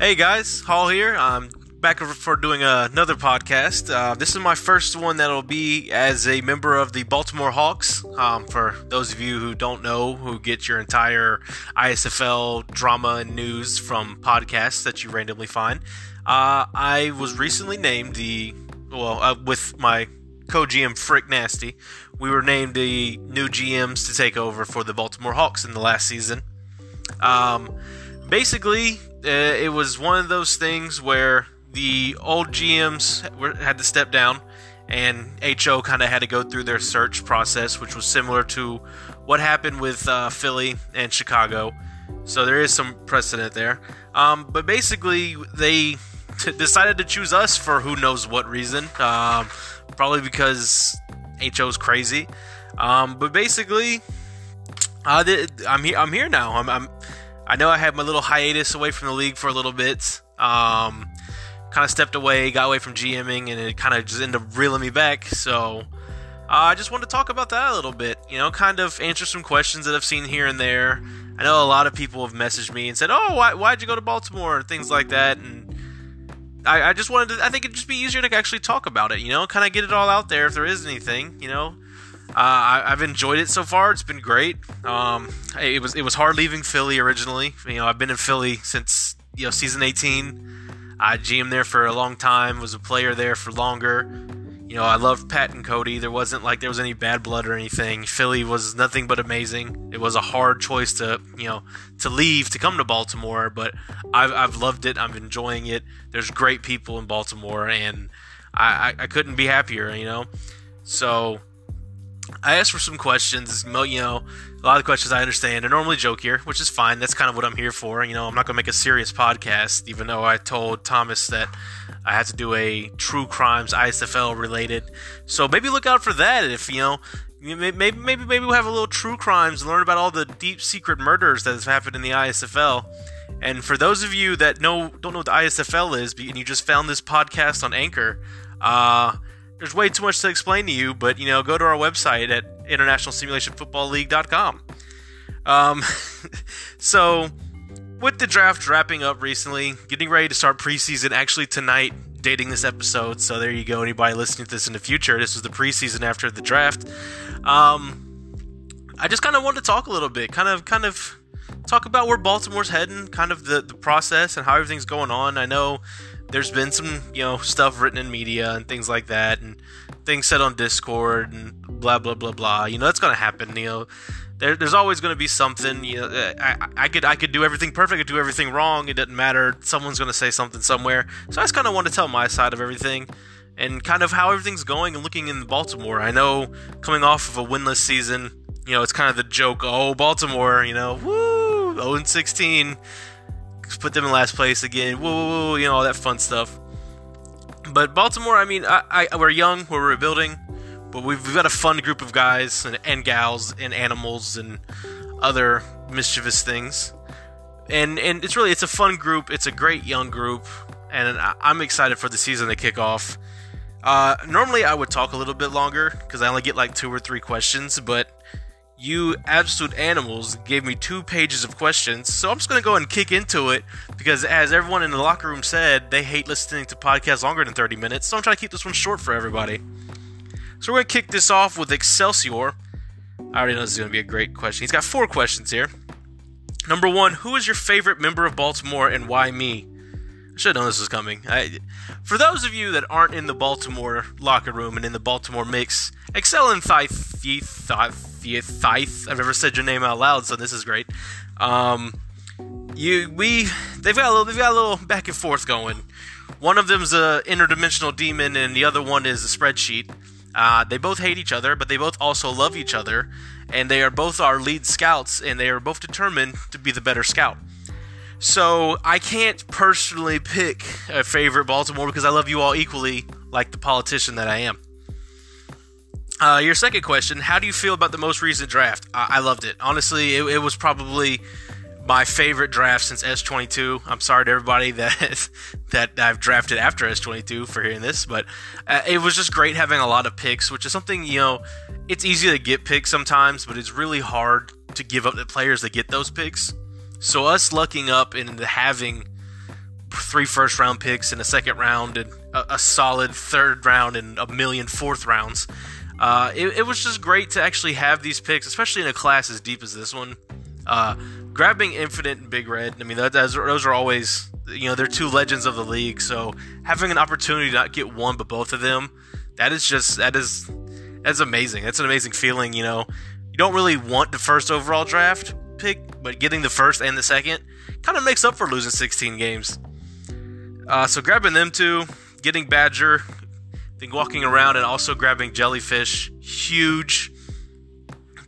Hey guys, Hall here. I'm back for doing another podcast. Uh, this is my first one that'll be as a member of the Baltimore Hawks. Um, for those of you who don't know, who get your entire ISFL drama and news from podcasts that you randomly find, uh, I was recently named the well uh, with my co-GM Frick Nasty. We were named the new GMs to take over for the Baltimore Hawks in the last season. Um, basically, uh, it was one of those things where the old GMs were, had to step down, and HO kind of had to go through their search process, which was similar to what happened with uh, Philly and Chicago. So there is some precedent there. Um, but basically, they t- decided to choose us for who knows what reason. Um, probably because HO's crazy. Um, but basically, uh, I'm here. I'm here now. I'm, I'm I know I had my little hiatus away from the league for a little bit. Um, kind of stepped away, got away from GMing, and it kind of just ended up reeling me back. So uh, I just wanted to talk about that a little bit. You know, kind of answer some questions that I've seen here and there. I know a lot of people have messaged me and said, "Oh, why, why'd you go to Baltimore?" and things like that. And I, I just wanted to. I think it'd just be easier to actually talk about it. You know, kind of get it all out there if there is anything. You know, uh, I, have enjoyed it so far. It's been great. Um, it was it was hard leaving Philly originally. You know, I've been in Philly since you know season 18. I GM there for a long time. Was a player there for longer. You know, I loved Pat and Cody. There wasn't like there was any bad blood or anything. Philly was nothing but amazing. It was a hard choice to you know to leave to come to Baltimore, but I've, I've loved it. I'm enjoying it. There's great people in Baltimore, and I, I, I couldn't be happier. You know, so I asked for some questions. You know, a lot of the questions I understand. I normally joke here, which is fine. That's kind of what I'm here for. You know, I'm not going to make a serious podcast, even though I told Thomas that I had to do a true crimes ISFL related. So maybe look out for that. If you know, maybe maybe maybe we'll have a little true crimes and learn about all the deep secret murders that have happened in the ISFL. And for those of you that know don't know what the ISFL is, and you just found this podcast on Anchor, uh, there's way too much to explain to you, but you know, go to our website at internationalsimulationfootballleague.com. Um, so with the draft wrapping up recently, getting ready to start preseason actually tonight, dating this episode. So there you go. Anybody listening to this in the future, this was the preseason after the draft. Um, I just kind of wanted to talk a little bit, kind of, kind of talk about where Baltimore's heading, kind of the the process and how everything's going on. I know there's been some you know stuff written in media and things like that and things said on discord and blah blah blah blah. You know that's gonna happen you know. There, there's always gonna be something you know uh, I, I could i could do everything perfect I could do everything wrong it doesn't matter someone's gonna say something somewhere. So i just kind of want to tell my side of everything and kind of how everything's going and looking in baltimore. I know coming off of a winless season you know it's kind of the joke oh baltimore you know woo 0 16 put them in last place again. Whoa, whoa, whoa, you know all that fun stuff. But Baltimore, I mean, I, I, we're young, we're rebuilding, but we've, we've got a fun group of guys and, and gals and animals and other mischievous things. And and it's really it's a fun group. It's a great young group, and I'm excited for the season to kick off. Uh, normally, I would talk a little bit longer because I only get like two or three questions, but you absolute animals gave me two pages of questions, so I'm just going to go and kick into it because, as everyone in the locker room said, they hate listening to podcasts longer than 30 minutes, so I'm trying to keep this one short for everybody. So, we're going to kick this off with Excelsior. I already know this is going to be a great question. He's got four questions here. Number one Who is your favorite member of Baltimore and why me? I should have known this was coming. I, for those of you that aren't in the Baltimore locker room and in the Baltimore mix, Excel and Thith, Thith, I've never said your name out loud, so this is great. Um, you, we, they've got a little, they've got a little back and forth going. One of them's a interdimensional demon, and the other one is a spreadsheet. Uh, they both hate each other, but they both also love each other, and they are both our lead scouts, and they are both determined to be the better scout. So I can't personally pick a favorite Baltimore because I love you all equally, like the politician that I am. Uh, your second question: How do you feel about the most recent draft? I, I loved it. Honestly, it, it, was probably my favorite draft since S22. I'm sorry to everybody that that I've drafted after S22 for hearing this, but uh, it was just great having a lot of picks, which is something you know. It's easy to get picks sometimes, but it's really hard to give up the players that get those picks. So us lucking up into having three first round picks and a second round and a, a solid third round and a million fourth rounds. Uh, it, it, was just great to actually have these picks, especially in a class as deep as this one. Uh, grabbing Infinite and Big Red, I mean, that, those are always, you know, they're two legends of the league. So having an opportunity to not get one but both of them, that is just that is that's amazing. That's an amazing feeling. You know, you don't really want the first overall draft pick, but getting the first and the second kind of makes up for losing 16 games. Uh, so grabbing them two, getting Badger, then walking around and also grabbing Jellyfish, huge.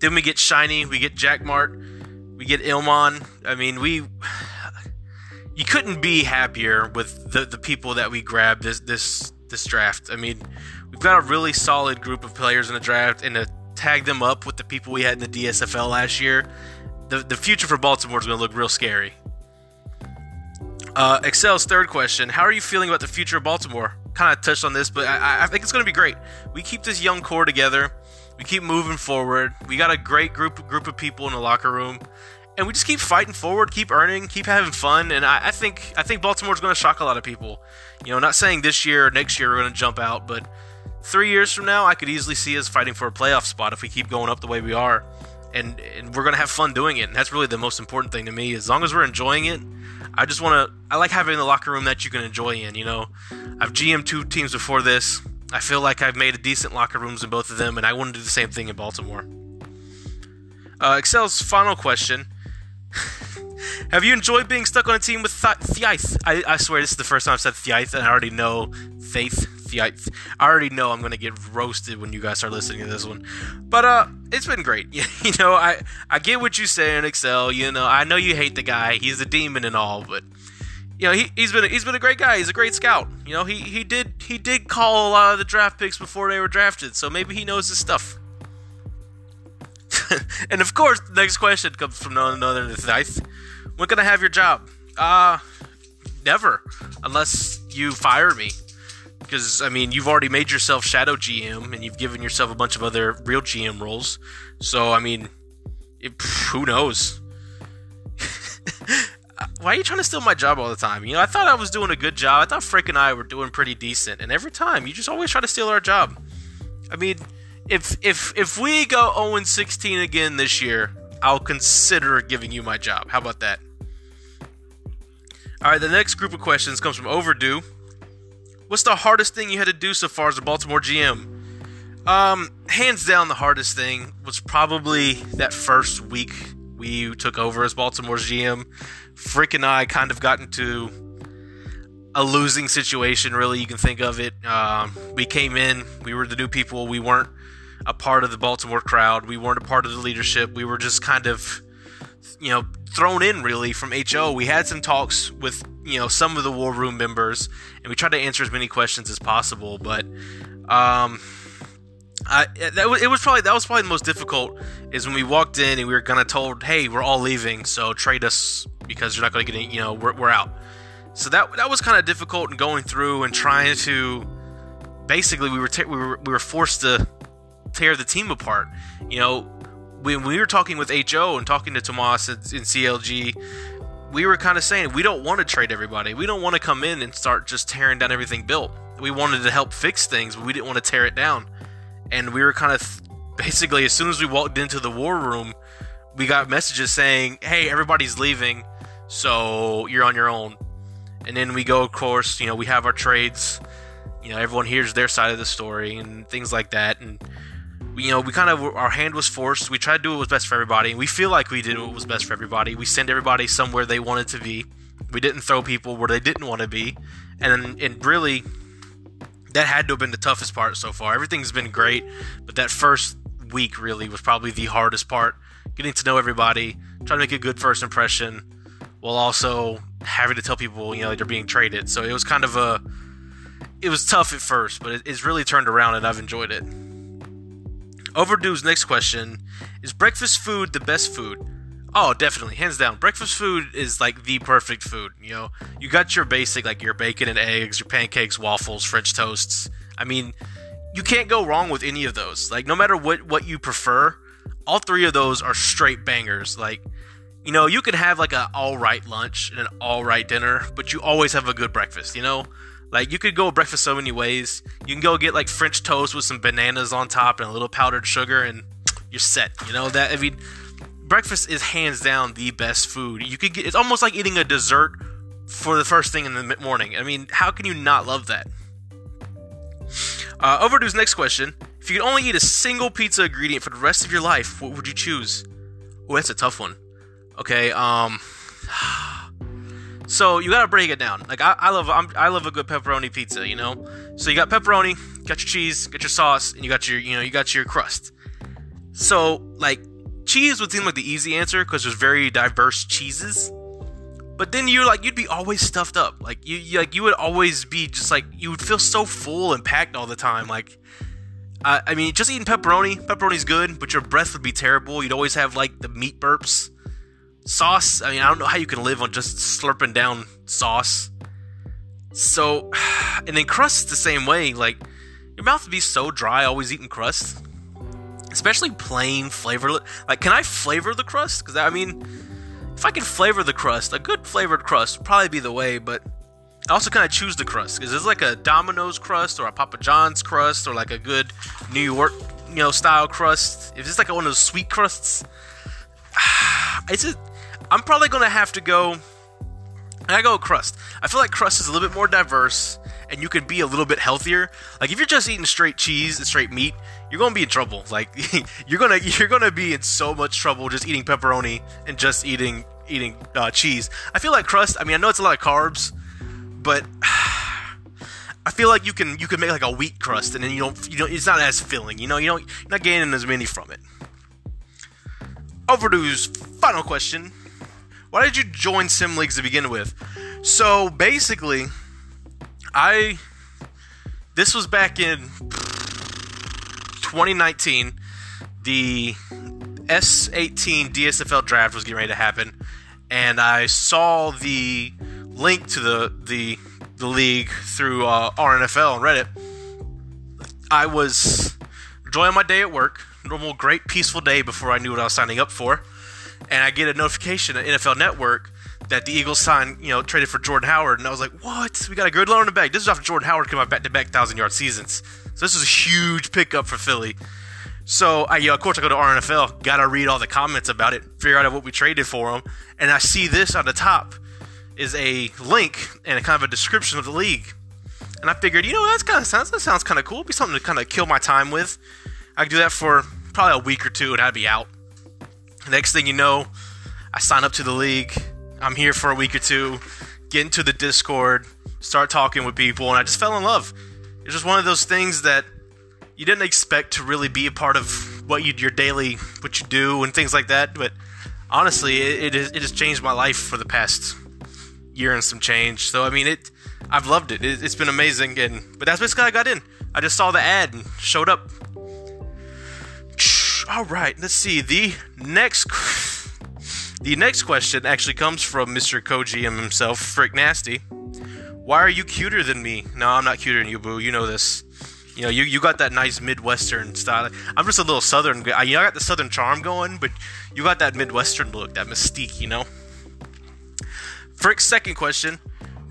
Then we get Shiny, we get Jack Mart, we get Ilmon. I mean, we you couldn't be happier with the, the people that we grabbed this this this draft. I mean, we've got a really solid group of players in the draft, and to tag them up with the people we had in the DSFL last year, the the future for Baltimore is going to look real scary. Uh, Excel's third question: How are you feeling about the future of Baltimore? Kind of touched on this, but I, I think it's going to be great. We keep this young core together. We keep moving forward. We got a great group group of people in the locker room, and we just keep fighting forward, keep earning, keep having fun. And I, I think I think Baltimore's going to shock a lot of people. You know, not saying this year or next year we're going to jump out, but three years from now, I could easily see us fighting for a playoff spot if we keep going up the way we are. And, and we're to have fun doing it. And that's really the most important thing to me. As long as we're enjoying it, I just want to. I like having the locker room that you can enjoy in. You know, I've GM two teams before this. I feel like I've made a decent locker rooms in both of them, and I want to do the same thing in Baltimore. Uh, Excel's final question: Have you enjoyed being stuck on a team with Thiath? I, I swear this is the first time I've said Thiath, and I already know Faith. Thiath. I already know I'm gonna get roasted when you guys start listening to this one, but uh, it's been great. you know, I I get what you say in Excel. You know, I know you hate the guy. He's a demon and all, but you know, he, he's been a, he's been a great guy. He's a great scout. You know, he, he did he did call a lot of the draft picks before they were drafted, so maybe he knows his stuff. and of course, the next question comes from none other than. When can I have your job? Uh, never, unless you fire me because I mean you've already made yourself shadow GM and you've given yourself a bunch of other real GM roles. So I mean, it, who knows? Why are you trying to steal my job all the time? You know, I thought I was doing a good job. I thought Frick and I were doing pretty decent, and every time you just always try to steal our job. I mean, if if if we go 0 16 again this year, I'll consider giving you my job. How about that? All right, the next group of questions comes from Overdue. What's the hardest thing you had to do so far as a Baltimore GM? Um, hands down, the hardest thing was probably that first week we took over as Baltimore's GM. Frick and I kind of got into a losing situation, really. You can think of it. Um, we came in, we were the new people, we weren't a part of the Baltimore crowd, we weren't a part of the leadership, we were just kind of, you know, thrown in really from HO. We had some talks with you know some of the war room members, and we tried to answer as many questions as possible. But um, I that was, it was probably that was probably the most difficult is when we walked in and we were kind of told, "Hey, we're all leaving, so trade us because you're not going to get any, you know we're, we're out." So that that was kind of difficult in going through and trying to basically we were t- we were we were forced to tear the team apart. You know, when we were talking with HO and talking to Tomas in CLG, we were kind of saying we don't want to trade everybody. We don't want to come in and start just tearing down everything built. We wanted to help fix things, but we didn't want to tear it down. And we were kind of basically, as soon as we walked into the war room, we got messages saying, "Hey, everybody's leaving, so you're on your own." And then we go, of course, you know, we have our trades. You know, everyone hears their side of the story and things like that, and you know, we kind of our hand was forced. We tried to do what was best for everybody, we feel like we did what was best for everybody. We sent everybody somewhere they wanted to be. We didn't throw people where they didn't want to be, and and really, that had to have been the toughest part so far. Everything's been great, but that first week really was probably the hardest part. Getting to know everybody, trying to make a good first impression, while also having to tell people you know they're being traded. So it was kind of a, it was tough at first, but it's really turned around, and I've enjoyed it. Overdue's next question is breakfast food the best food? Oh, definitely, hands down. Breakfast food is like the perfect food. You know, you got your basic like your bacon and eggs, your pancakes, waffles, French toasts. I mean, you can't go wrong with any of those. Like no matter what what you prefer, all three of those are straight bangers. Like you know, you can have like an all right lunch and an all right dinner, but you always have a good breakfast, you know? Like you could go breakfast so many ways. You can go get like French toast with some bananas on top and a little powdered sugar and you're set. You know that I mean breakfast is hands down the best food. You could get it's almost like eating a dessert for the first thing in the morning. I mean, how can you not love that? Uh, Overdue's next question. If you could only eat a single pizza ingredient for the rest of your life, what would you choose? Oh, that's a tough one. Okay, um, so you gotta break it down. Like I, I love, I'm, i love a good pepperoni pizza. You know, so you got pepperoni, got your cheese, got your sauce, and you got your, you know, you got your crust. So like cheese would seem like the easy answer because there's very diverse cheeses. But then you're like you'd be always stuffed up. Like you, you like you would always be just like you would feel so full and packed all the time. Like uh, I mean, just eating pepperoni, pepperoni's good, but your breath would be terrible. You'd always have like the meat burps sauce. I mean, I don't know how you can live on just slurping down sauce. So, and then crust the same way. Like, your mouth would be so dry always eating crust, especially plain flavorless. Like, can I flavor the crust? Because I mean, if I can flavor the crust, a good flavored crust would probably be the way. But I also kind of choose the crust because it's like a Domino's crust or a Papa John's crust or like a good New York, you know, style crust. If it's like one of those sweet crusts, it's just I'm probably gonna have to go. I go crust. I feel like crust is a little bit more diverse, and you can be a little bit healthier. Like if you're just eating straight cheese and straight meat, you're gonna be in trouble. Like you're gonna you're gonna be in so much trouble just eating pepperoni and just eating eating uh, cheese. I feel like crust. I mean, I know it's a lot of carbs, but I feel like you can you can make like a wheat crust, and then you don't you don't it's not as filling. You know, you don't you're not gaining as many from it. Overdue's final question why did you join sim leagues to begin with? So basically, I this was back in 2019. The S18 DSFL draft was getting ready to happen, and I saw the link to the the the league through uh, RNFL and Reddit. I was enjoying my day at work, normal, great, peaceful day before I knew what I was signing up for and I get a notification at NFL Network that the Eagles signed, you know, traded for Jordan Howard, and I was like, what? We got a good loan in the bag. This is after Jordan Howard came out back-to-back thousand-yard seasons, so this is a huge pickup for Philly. So I, you know, of course, I go to RNFL, gotta read all the comments about it, figure out what we traded for him, and I see this on the top is a link and a kind of a description of the league, and I figured, you know, that's kind of sounds that sounds kind of cool. It'd be something to kind of kill my time with. I could do that for probably a week or two, and I'd be out. Next thing you know, I sign up to the league. I'm here for a week or two, get into the Discord, start talking with people, and I just fell in love. It's just one of those things that you didn't expect to really be a part of what you your daily what you do and things like that. But honestly, it, it, it has changed my life for the past year and some change. So I mean, it I've loved it. it has been amazing. And but that's basically how I got in. I just saw the ad and showed up. All right, let's see. The next the next question actually comes from Mr. co-GM himself, Frick Nasty. Why are you cuter than me? No, I'm not cuter than you, boo. You know this. You know, you, you got that nice Midwestern style. I'm just a little Southern guy. You know, I got the Southern charm going, but you got that Midwestern look, that mystique, you know? Frick's second question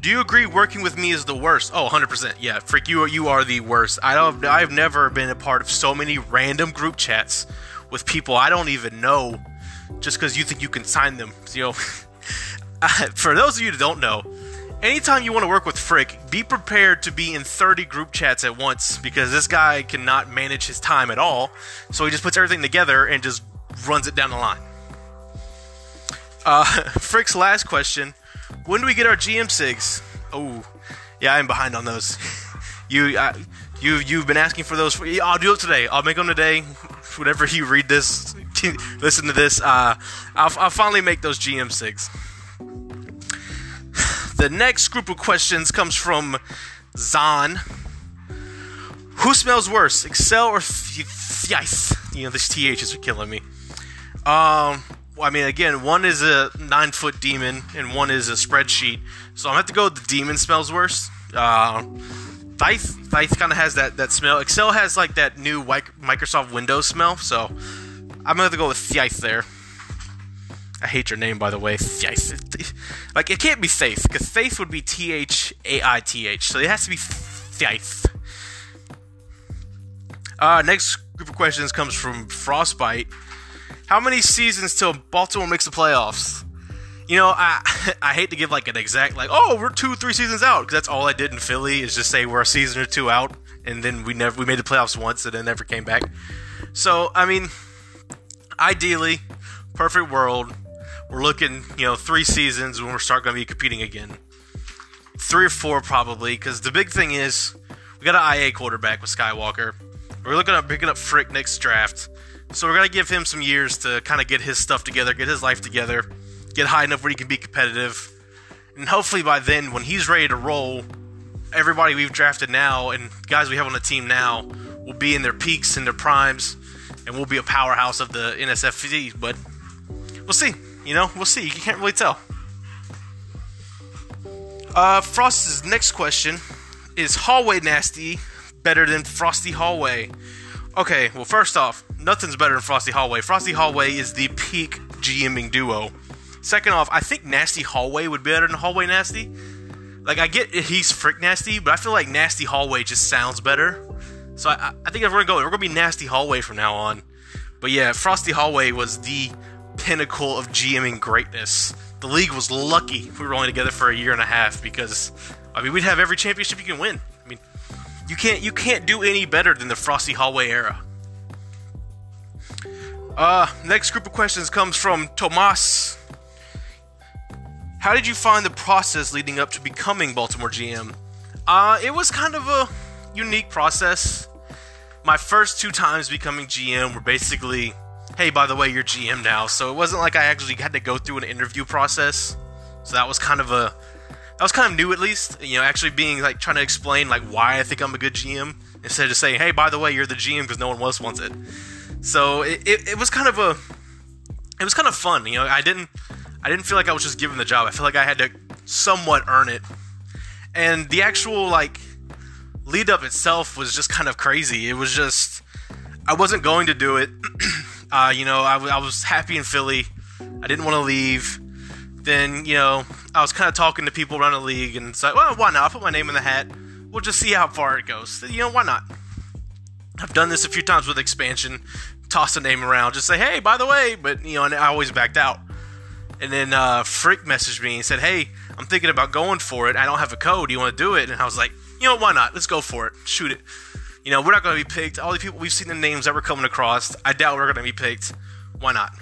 do you agree working with me is the worst? Oh, 100%. Yeah, Frick, you you are the worst. I don't I've never been a part of so many random group chats with people I don't even know just cuz you think you can sign them. You know, for those of you that don't know, anytime you want to work with Frick, be prepared to be in 30 group chats at once because this guy cannot manage his time at all. So he just puts everything together and just runs it down the line. Uh, Frick's last question when do we get our GM SIGs? Oh, yeah, I'm behind on those. you, uh, you, you've been asking for those. For, I'll do it today. I'll make them today. Whenever you read this, listen to this, uh, I'll, I'll finally make those GM SIGs. The next group of questions comes from Zon. Who smells worse, Excel or Thieth? You know, these THs are killing me. Um, I mean, again, one is a nine foot demon and one is a spreadsheet. So I'm gonna have to go with the demon smells worse. Uh, Thieth, Thieth kind of has that, that smell. Excel has like that new Microsoft Windows smell. So I'm gonna have to go with Thieth there. I hate your name, by the way. Thi like, it can't be Faith, because Faith would be T H A I T H. So it has to be Faith. Uh, next group of questions comes from Frostbite. How many seasons till Baltimore makes the playoffs? You know, I I hate to give like an exact like, oh, we're two, three seasons out because that's all I did in Philly is just say we're a season or two out, and then we never we made the playoffs once and then never came back. So I mean, ideally, perfect world, we're looking, you know, three seasons when we're start going to be competing again. Three or four probably, because the big thing is we got an IA quarterback with Skywalker. We're looking at picking up Frick next draft, so we're gonna give him some years to kind of get his stuff together, get his life together, get high enough where he can be competitive, and hopefully by then, when he's ready to roll, everybody we've drafted now and guys we have on the team now will be in their peaks and their primes, and we'll be a powerhouse of the NSFC. But we'll see. You know, we'll see. You can't really tell. Uh, Frost's next question is Hallway Nasty better than Frosty Hallway? Okay, well, first off, nothing's better than Frosty Hallway. Frosty Hallway is the peak GMing duo. Second off, I think Nasty Hallway would be better than Hallway Nasty. Like, I get he's frick nasty, but I feel like Nasty Hallway just sounds better. So I, I think if we're gonna go, we're gonna be Nasty Hallway from now on. But yeah, Frosty Hallway was the pinnacle of GMing greatness. The league was lucky we were only together for a year and a half because I mean we'd have every championship you can win. You can't you can't do any better than the Frosty Hallway era. Uh, next group of questions comes from Tomas. How did you find the process leading up to becoming Baltimore GM? Uh, it was kind of a unique process. My first two times becoming GM were basically hey, by the way, you're GM now. So it wasn't like I actually had to go through an interview process. So that was kind of a that was kind of new at least. You know, actually being like trying to explain like why I think I'm a good GM instead of just saying, hey, by the way, you're the GM because no one else wants it. So it, it, it was kind of a it was kind of fun. You know, I didn't I didn't feel like I was just given the job. I felt like I had to somewhat earn it. And the actual like lead up itself was just kind of crazy. It was just I wasn't going to do it. Uh, you know, I, w- I was happy in Philly. I didn't want to leave. Then, you know, I was kind of talking to people around the league, and it's like, well, why not? I'll put my name in the hat. We'll just see how far it goes. You know, why not? I've done this a few times with expansion. Toss a name around, just say, hey, by the way, but you know, and I always backed out. And then uh, messaged me and said, hey, I'm thinking about going for it. I don't have a code. You want to do it? And I was like, you know, why not? Let's go for it. Shoot it. You know, we're not going to be picked. All the people we've seen the names that we're coming across, I doubt we're going to be picked. Why not?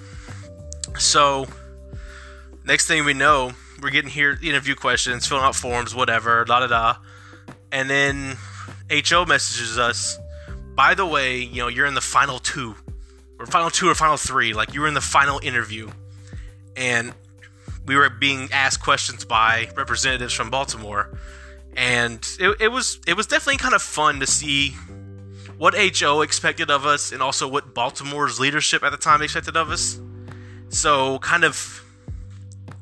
So, next thing we know, we're getting here interview questions, filling out forms, whatever, da da da. And then HO messages us, by the way, you know, you're in the final two, or final two or final three, like you were in the final interview. And we were being asked questions by representatives from Baltimore. And it, it was it was definitely kind of fun to see what HO expected of us and also what Baltimore's leadership at the time expected of us. So, kind of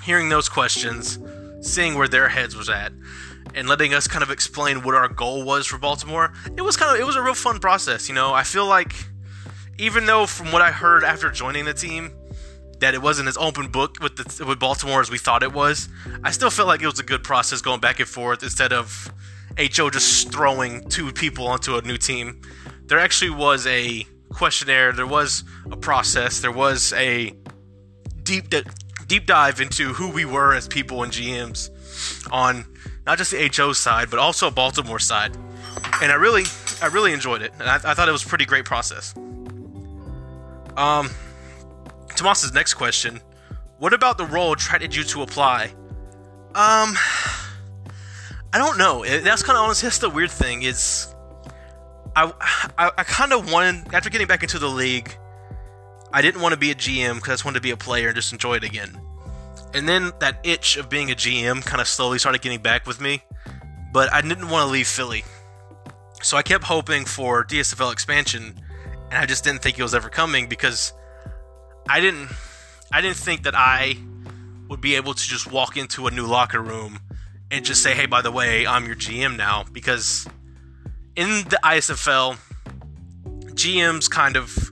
hearing those questions, seeing where their heads was at, and letting us kind of explain what our goal was for Baltimore. It was kind of it was a real fun process, you know. I feel like even though from what I heard after joining the team that it wasn't as open book with the, with Baltimore as we thought it was, I still felt like it was a good process going back and forth instead of HO just throwing two people onto a new team there actually was a questionnaire, there was a process, there was a deep deep dive into who we were as people and GMs on not just the HO side, but also Baltimore side. And I really, I really enjoyed it, and I, I thought it was a pretty great process. Um, Tomas's next question: What about the role attracted you to apply? Um, I don't know. That's kind of honestly that's the weird thing is I, I, I kind of wanted after getting back into the league. I didn't want to be a GM because I just wanted to be a player and just enjoy it again. And then that itch of being a GM kind of slowly started getting back with me, but I didn't want to leave Philly. So I kept hoping for DSFL expansion, and I just didn't think it was ever coming because I didn't I didn't think that I would be able to just walk into a new locker room and just say, "Hey, by the way, I'm your GM now," because in the ISFL, GMs kind of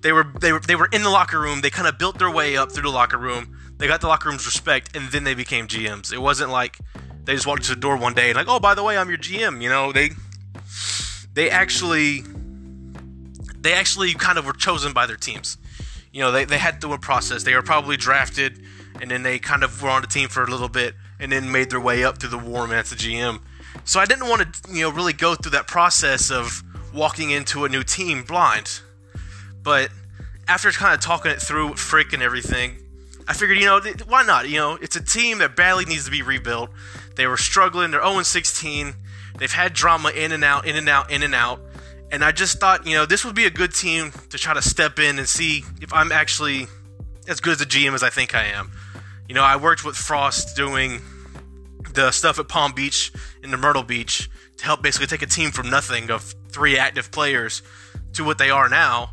they were they were they were in the locker room. They kind of built their way up through the locker room. they got the locker room's respect, and then they became GMs. It wasn't like they just walked to the door one day and like, oh, by the way, I'm your GM. You know, they they actually they actually kind of were chosen by their teams. You know, they, they had do a process. They were probably drafted, and then they kind of were on the team for a little bit, and then made their way up through the warm as the GM. So I didn't want to, you know, really go through that process of walking into a new team blind. But after kind of talking it through with Frick and everything, I figured, you know, why not? You know, it's a team that badly needs to be rebuilt. They were struggling. They're 0 16. They've had drama in and out, in and out, in and out. And I just thought, you know, this would be a good team to try to step in and see if I'm actually as good as a GM as I think I am. You know, I worked with Frost doing the stuff at Palm Beach and the Myrtle Beach to help basically take a team from nothing of three active players to what they are now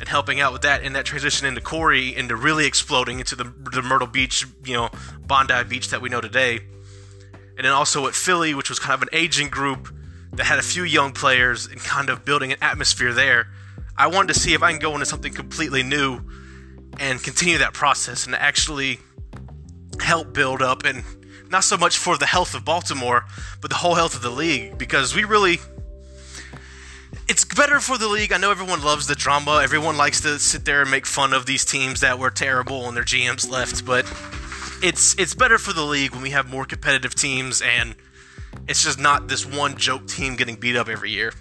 and helping out with that and that transition into Corey into really exploding into the, the Myrtle Beach, you know, Bondi Beach that we know today. And then also at Philly, which was kind of an aging group that had a few young players and kind of building an atmosphere there. I wanted to see if I can go into something completely new and continue that process and actually help build up and not so much for the health of Baltimore, but the whole health of the league because we really it's better for the league. I know everyone loves the drama. Everyone likes to sit there and make fun of these teams that were terrible and their GMs left, but it's it's better for the league when we have more competitive teams and it's just not this one joke team getting beat up every year.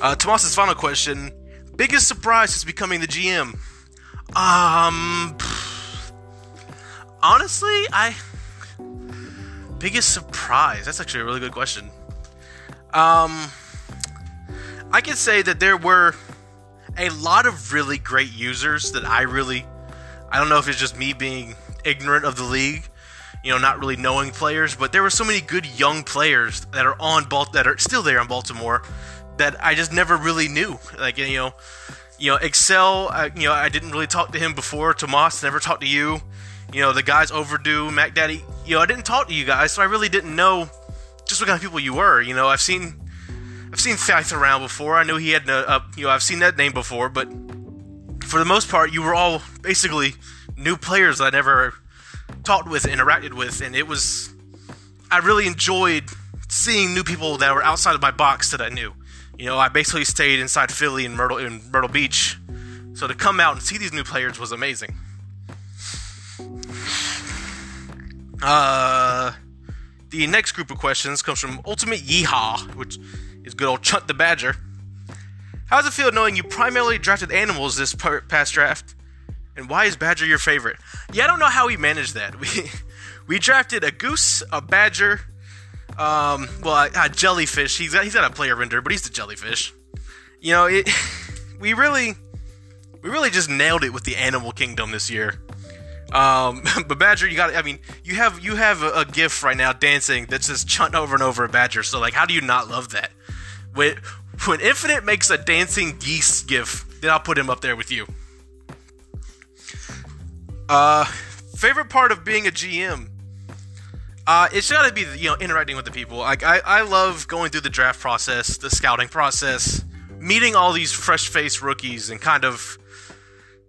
Uh, Tomas's final question: Biggest surprise is becoming the GM. Um, honestly, I biggest surprise. That's actually a really good question. Um, I can say that there were a lot of really great users that I really, I don't know if it's just me being ignorant of the league, you know, not really knowing players, but there were so many good young players that are on Balt that are still there in Baltimore that I just never really knew. Like you know, you know, Excel. Uh, you know, I didn't really talk to him before. Tomas never talked to you. You know, the guys overdue. Mac Daddy. You know, I didn't talk to you guys, so I really didn't know just what kind of people you were. You know, I've seen. I've seen Faith around before. I know he had a, a, you know, I've seen that name before, but for the most part, you were all basically new players I never talked with, interacted with, and it was I really enjoyed seeing new people that were outside of my box that I knew. You know, I basically stayed inside Philly and Myrtle in Myrtle Beach, so to come out and see these new players was amazing. Uh, the next group of questions comes from Ultimate Yeehaw, which is good old Chunt the Badger. How does it feel knowing you primarily drafted animals this past draft? And why is Badger your favorite? Yeah, I don't know how we managed that. We we drafted a goose, a badger, um, well, a, a jellyfish. He's got, he's got a player render, but he's the jellyfish. You know, it. We really, we really just nailed it with the animal kingdom this year. Um, but Badger, you got. I mean, you have you have a, a GIF right now dancing that says "chunt" over and over a Badger. So like, how do you not love that? When when Infinite makes a dancing geese GIF, then I'll put him up there with you. Uh, favorite part of being a GM? Uh, it's got to be you know interacting with the people. Like I, I love going through the draft process, the scouting process, meeting all these fresh faced rookies, and kind of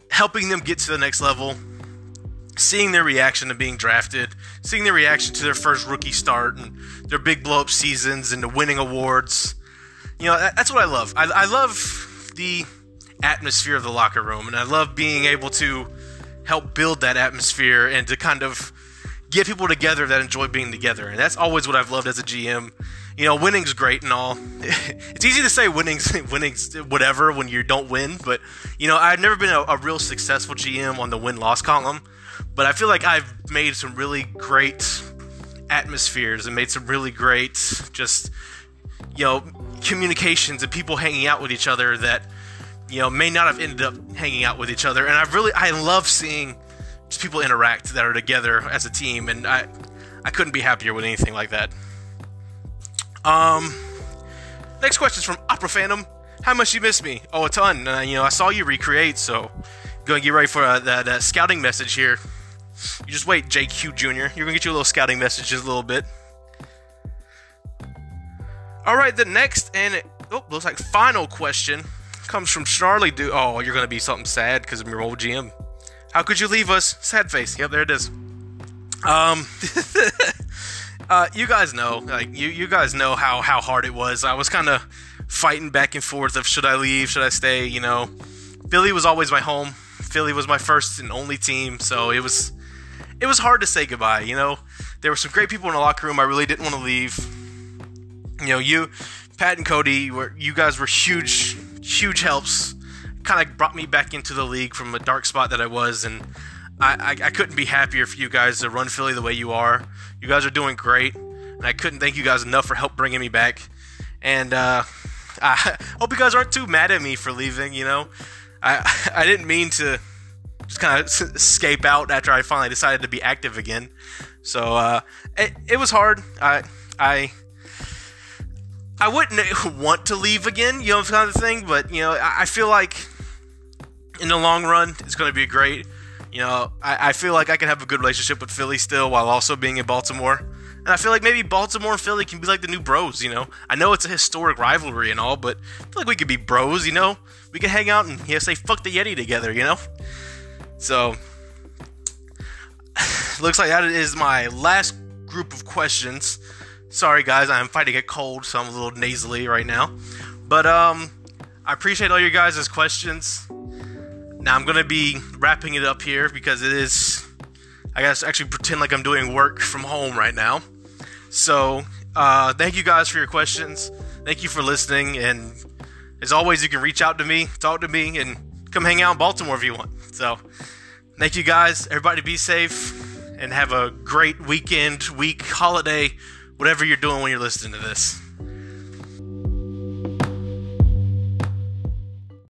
helping them get to the next level. Seeing their reaction to being drafted, seeing their reaction to their first rookie start and their big blow up seasons and the winning awards. You know, that's what I love. I, I love the atmosphere of the locker room, and I love being able to help build that atmosphere and to kind of get people together that enjoy being together. And that's always what I've loved as a GM. You know, winning's great and all. it's easy to say winning's winning's whatever when you don't win, but you know, I've never been a, a real successful GM on the win loss column. But I feel like I've made some really great atmospheres and made some really great just you know communications and people hanging out with each other that you know, may not have ended up hanging out with each other. And I really, I love seeing just people interact that are together as a team, and I, I couldn't be happier with anything like that. Um, next question is from Opera Phantom. How much you miss me? Oh, a ton. Uh, you know, I saw you recreate, so going to get ready for uh, that uh, scouting message here. You just wait, JQ Jr. You're gonna get your little scouting messages a little bit. All right, the next and oh, looks like final question comes from Snarly Dude. Oh, you're gonna be something sad because of your old GM. How could you leave us? Sad face. Yep, there it is. Um, uh, you guys know, like you, you guys know how how hard it was. I was kind of fighting back and forth of should I leave, should I stay. You know, Philly was always my home. Philly was my first and only team, so it was it was hard to say goodbye. You know, there were some great people in the locker room. I really didn't want to leave. You know, you, Pat and Cody, were you guys were huge, huge helps kind of brought me back into the league from a dark spot that I was, and I, I, I, couldn't be happier for you guys to run Philly the way you are. You guys are doing great, and I couldn't thank you guys enough for help bringing me back. And uh, I hope you guys aren't too mad at me for leaving. You know, I I didn't mean to just kind of escape out after I finally decided to be active again. So uh, it, it was hard. I I I wouldn't want to leave again, you know, kind of thing. But you know, I, feel like in the long run, it's going to be great. You know, I, I, feel like I can have a good relationship with Philly still while also being in Baltimore. And I feel like maybe Baltimore and Philly can be like the new bros, you know? I know it's a historic rivalry and all, but I feel like we could be bros, you know? We could hang out and you know, say fuck the Yeti together, you know? So, looks like that is my last group of questions. Sorry, guys, I'm fighting a cold, so I'm a little nasally right now. But, um, I appreciate all your guys' questions. Now I'm gonna be wrapping it up here because it is. I guess actually pretend like I'm doing work from home right now. So uh, thank you guys for your questions. Thank you for listening, and as always, you can reach out to me, talk to me, and come hang out in Baltimore if you want. So thank you guys. Everybody be safe and have a great weekend, week, holiday, whatever you're doing when you're listening to this.